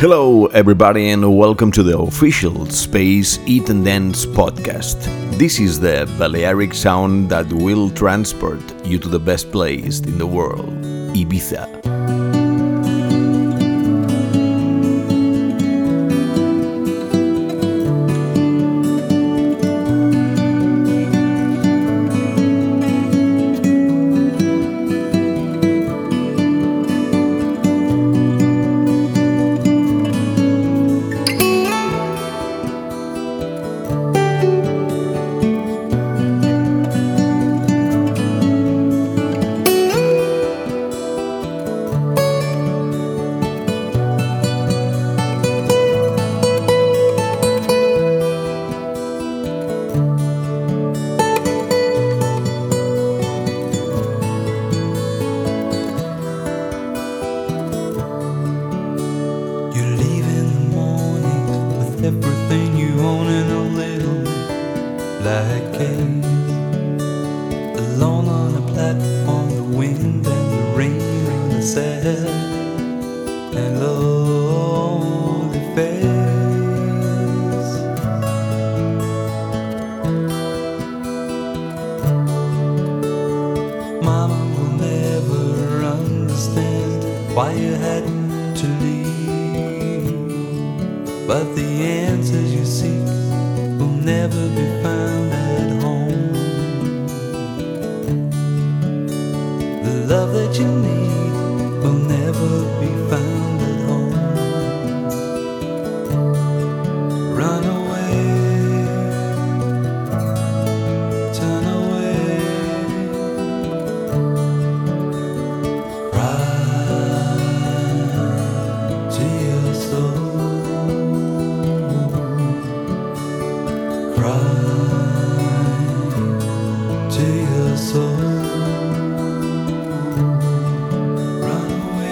Hello, everybody, and welcome to the official Space Eat and Dance podcast. This is the Balearic sound that will transport you to the best place in the world, Ibiza.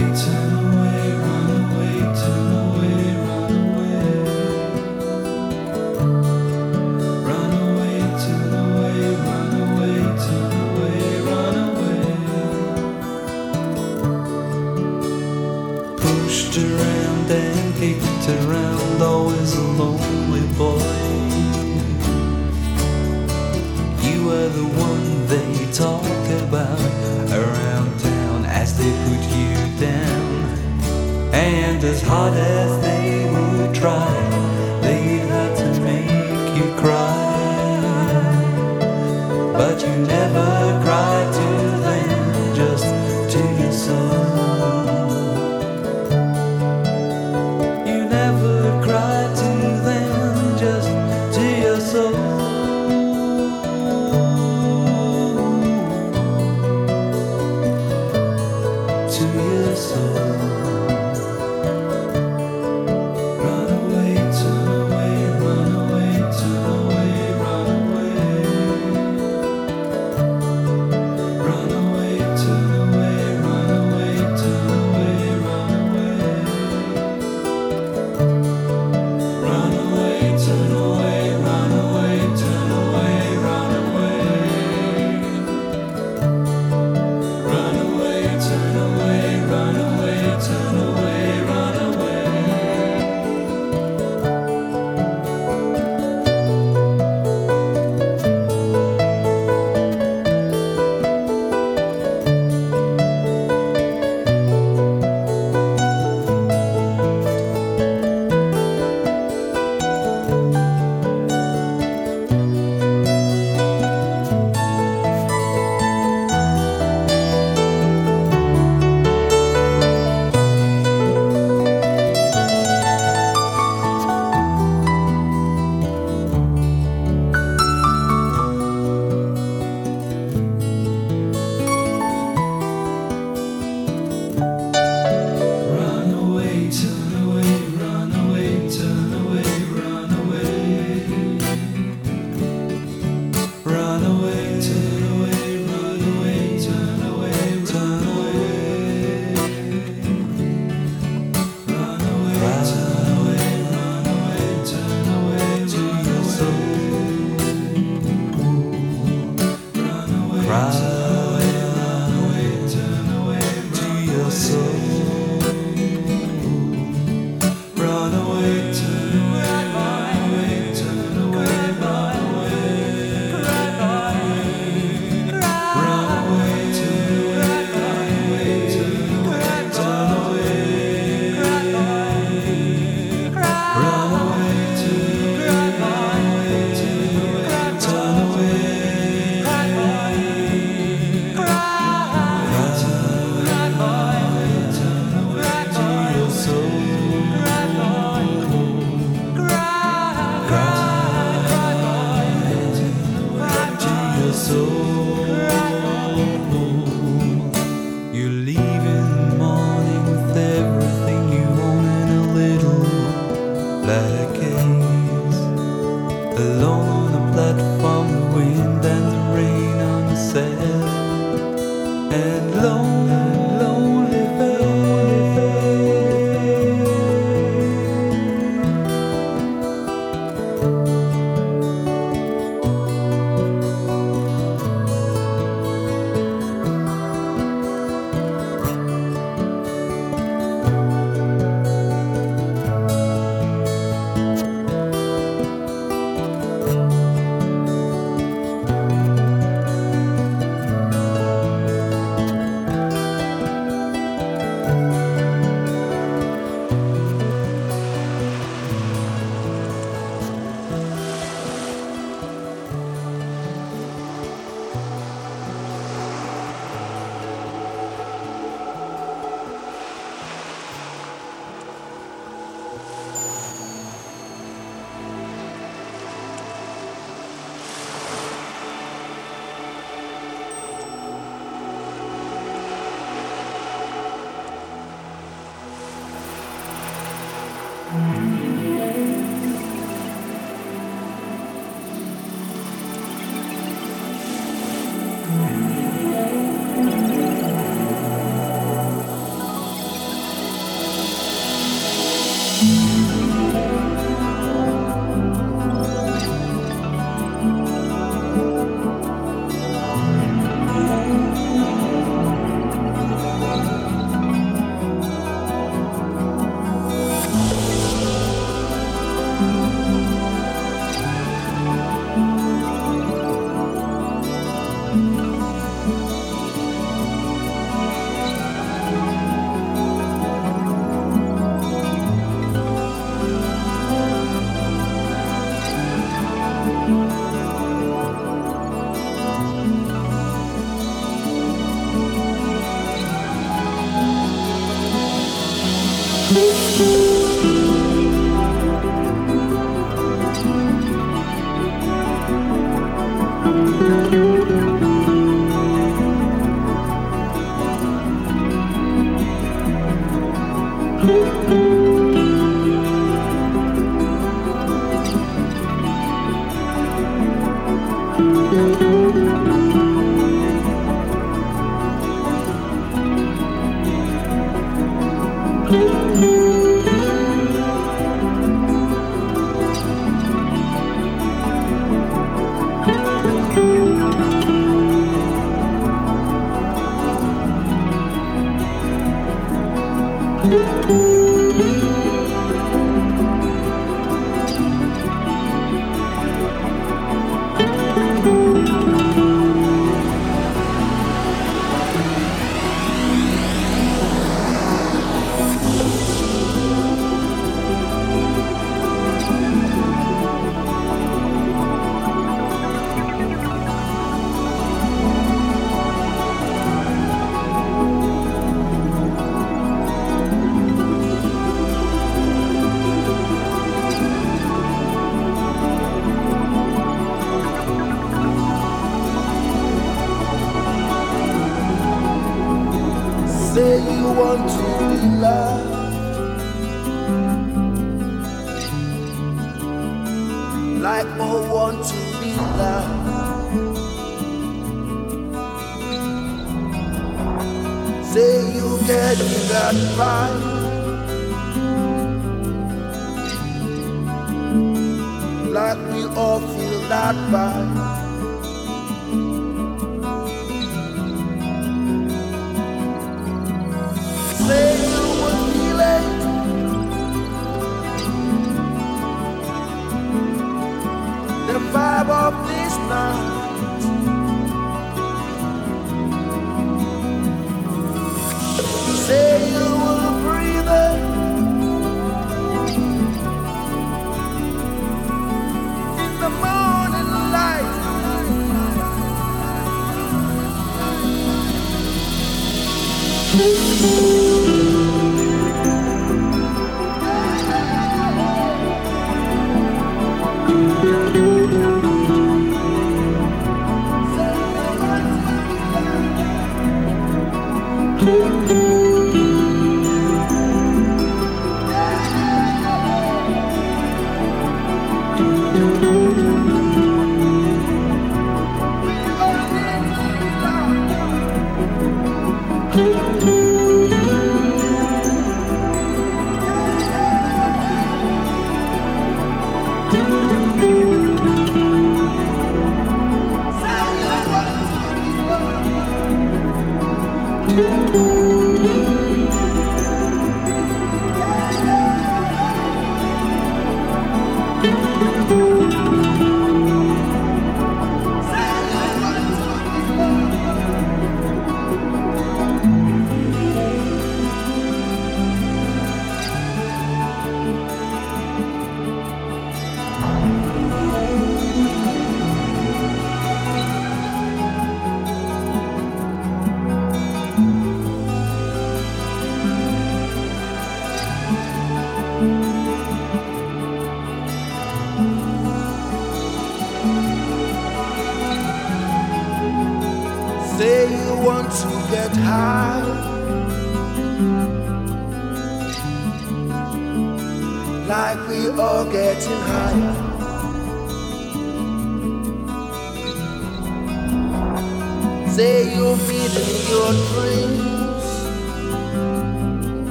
To. time.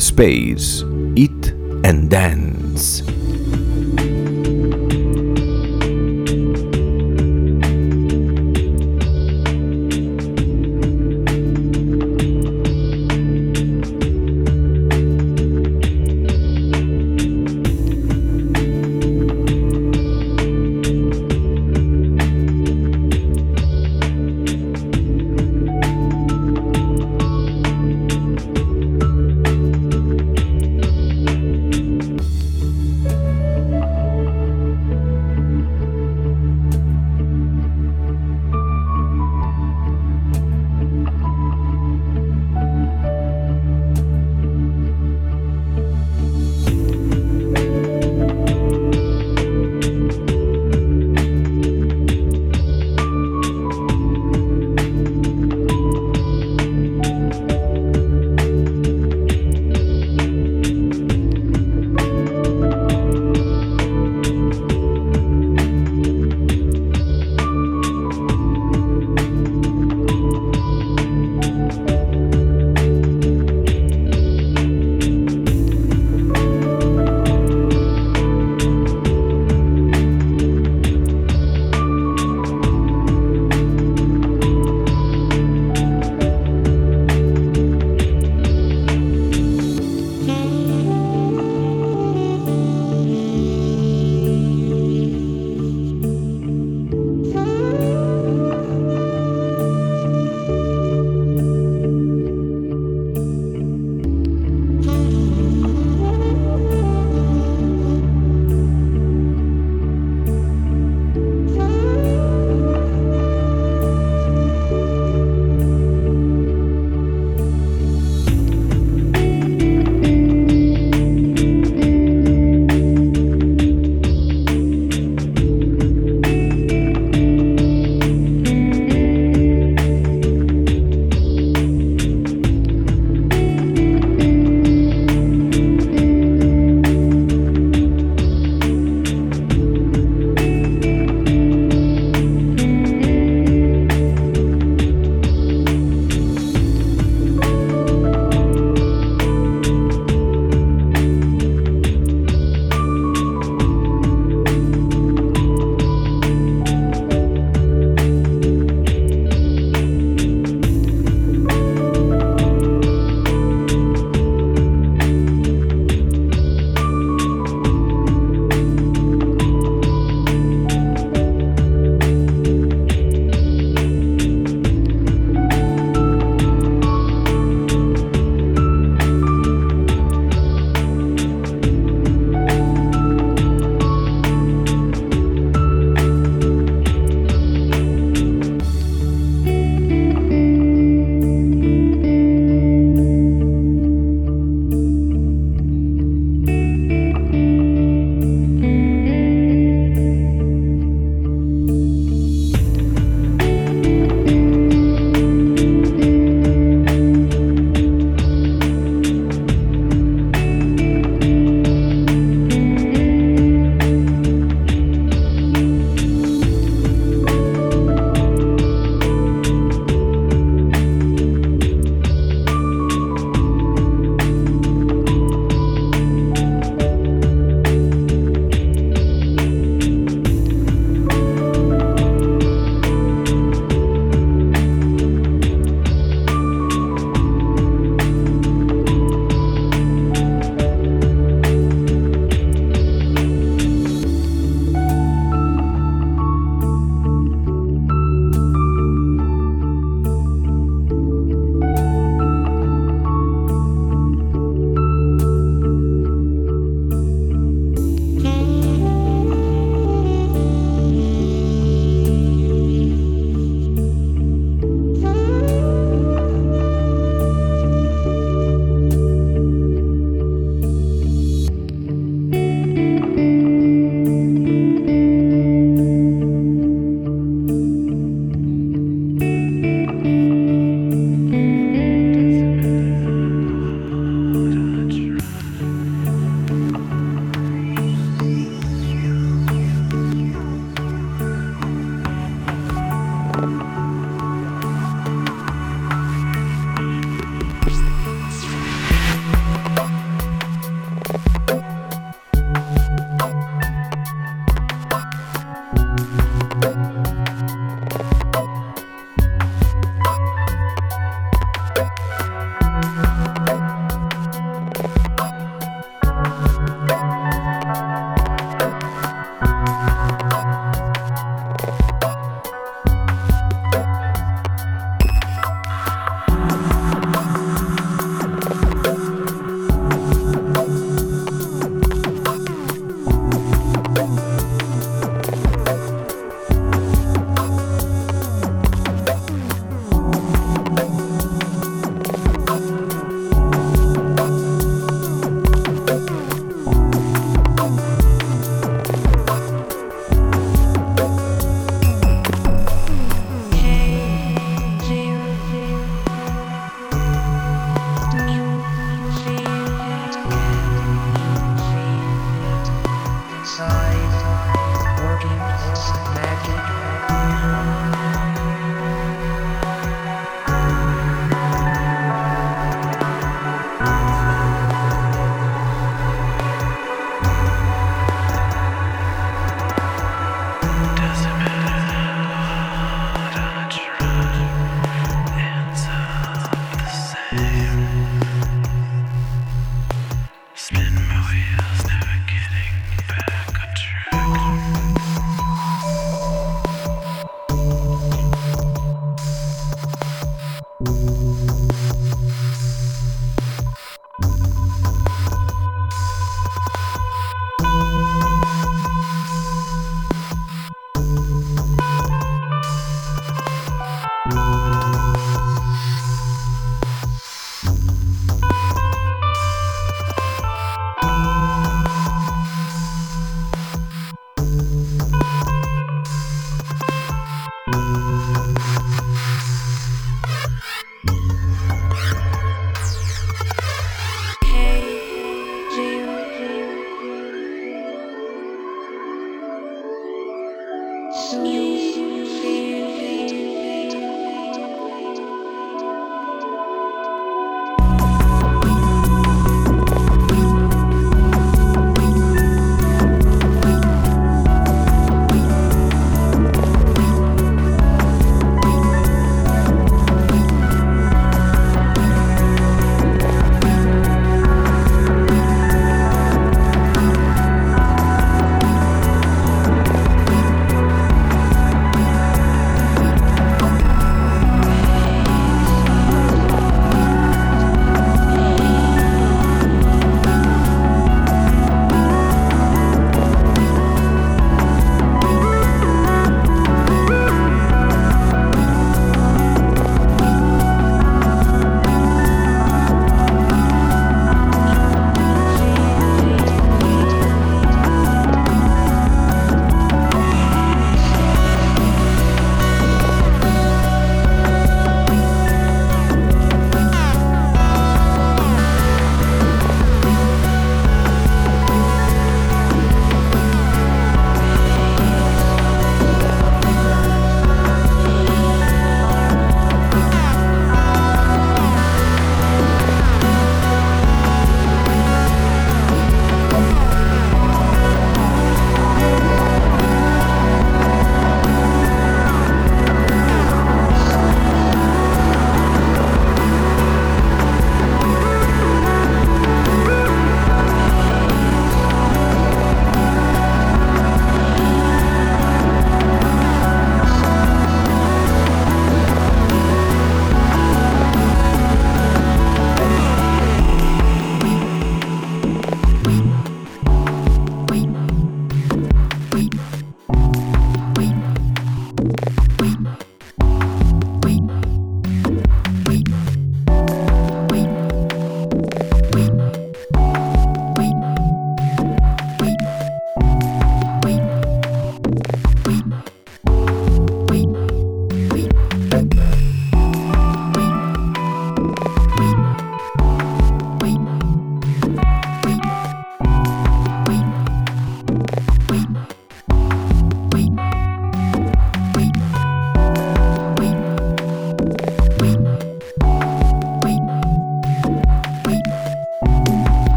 Space, Eat and Dance.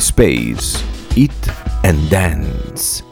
Space, Eat and Dance.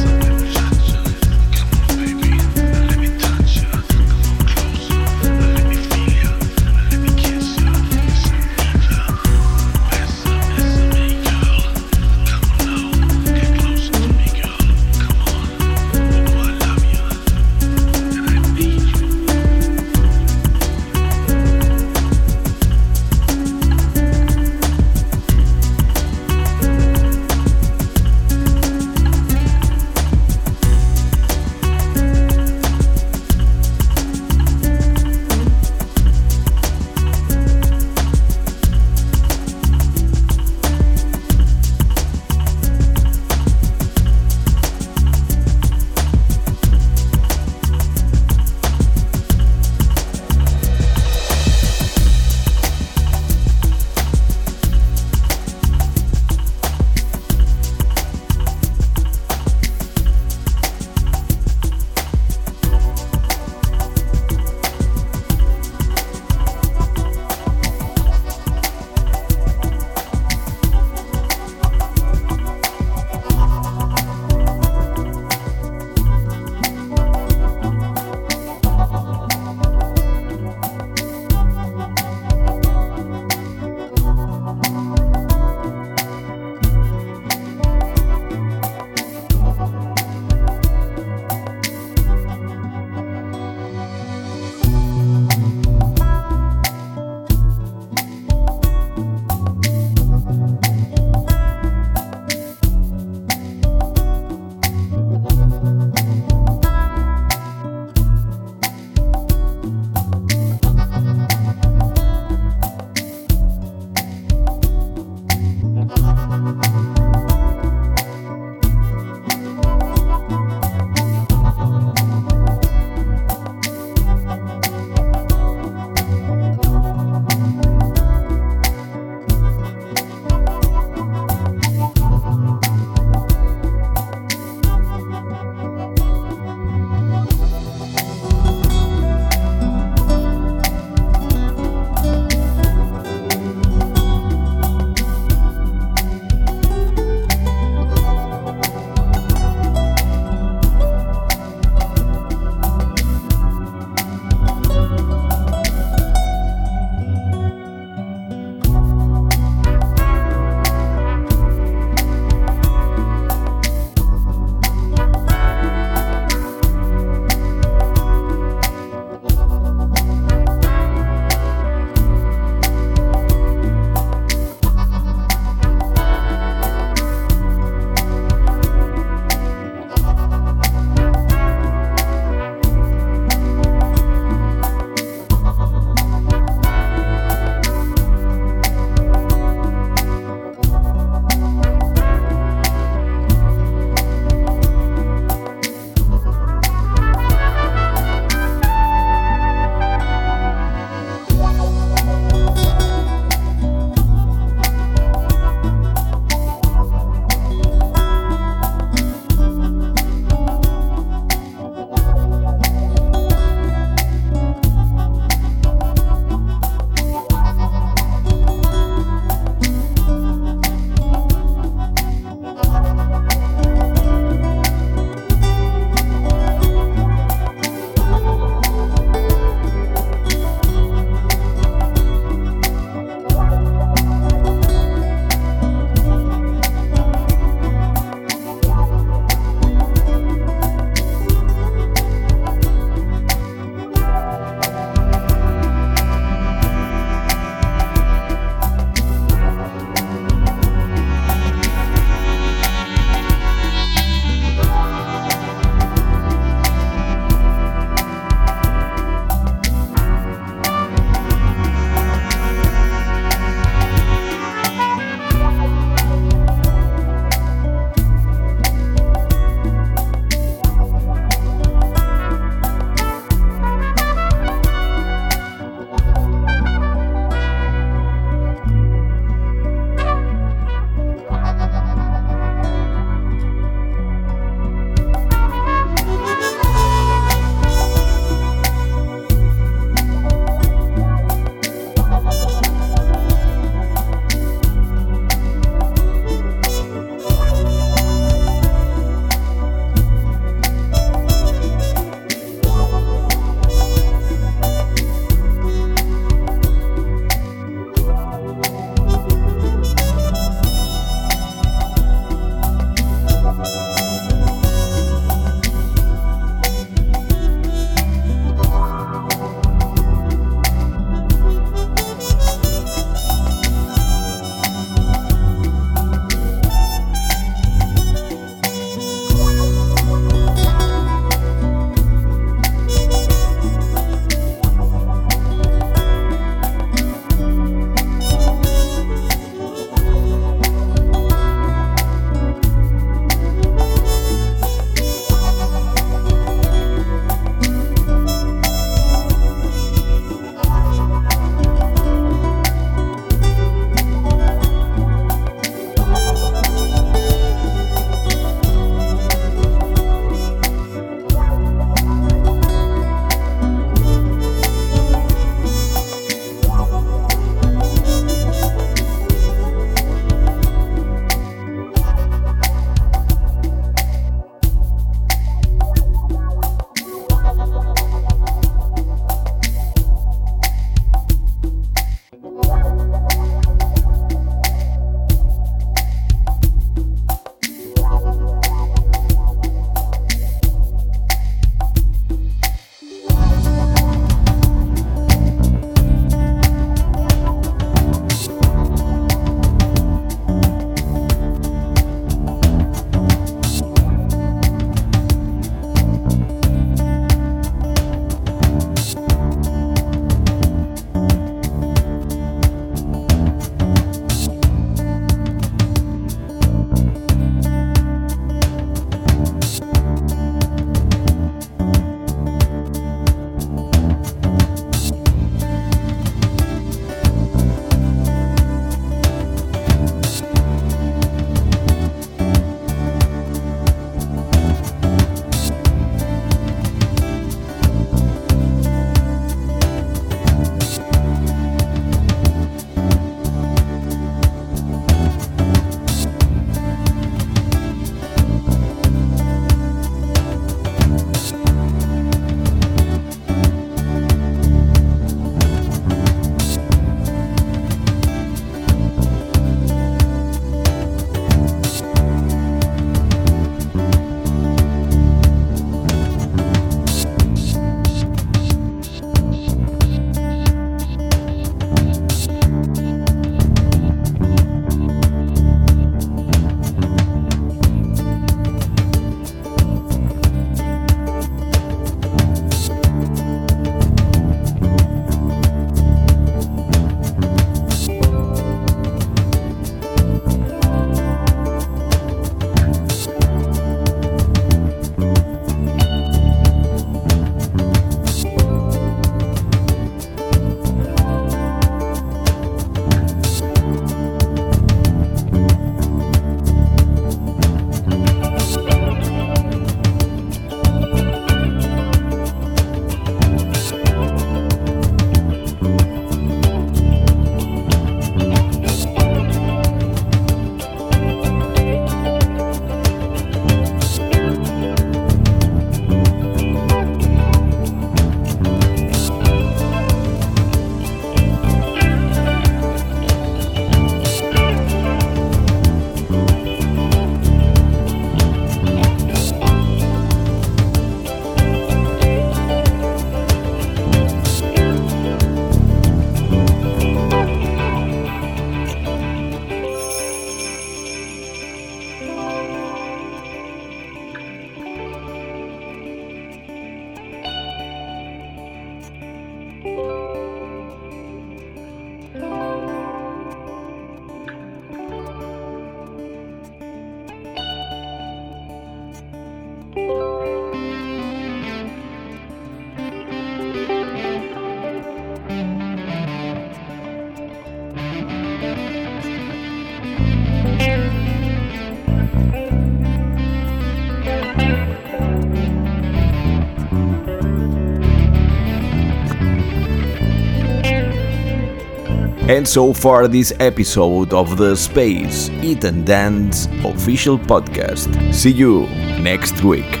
And so far, this episode of the Space Eat and Dance official podcast. See you next week.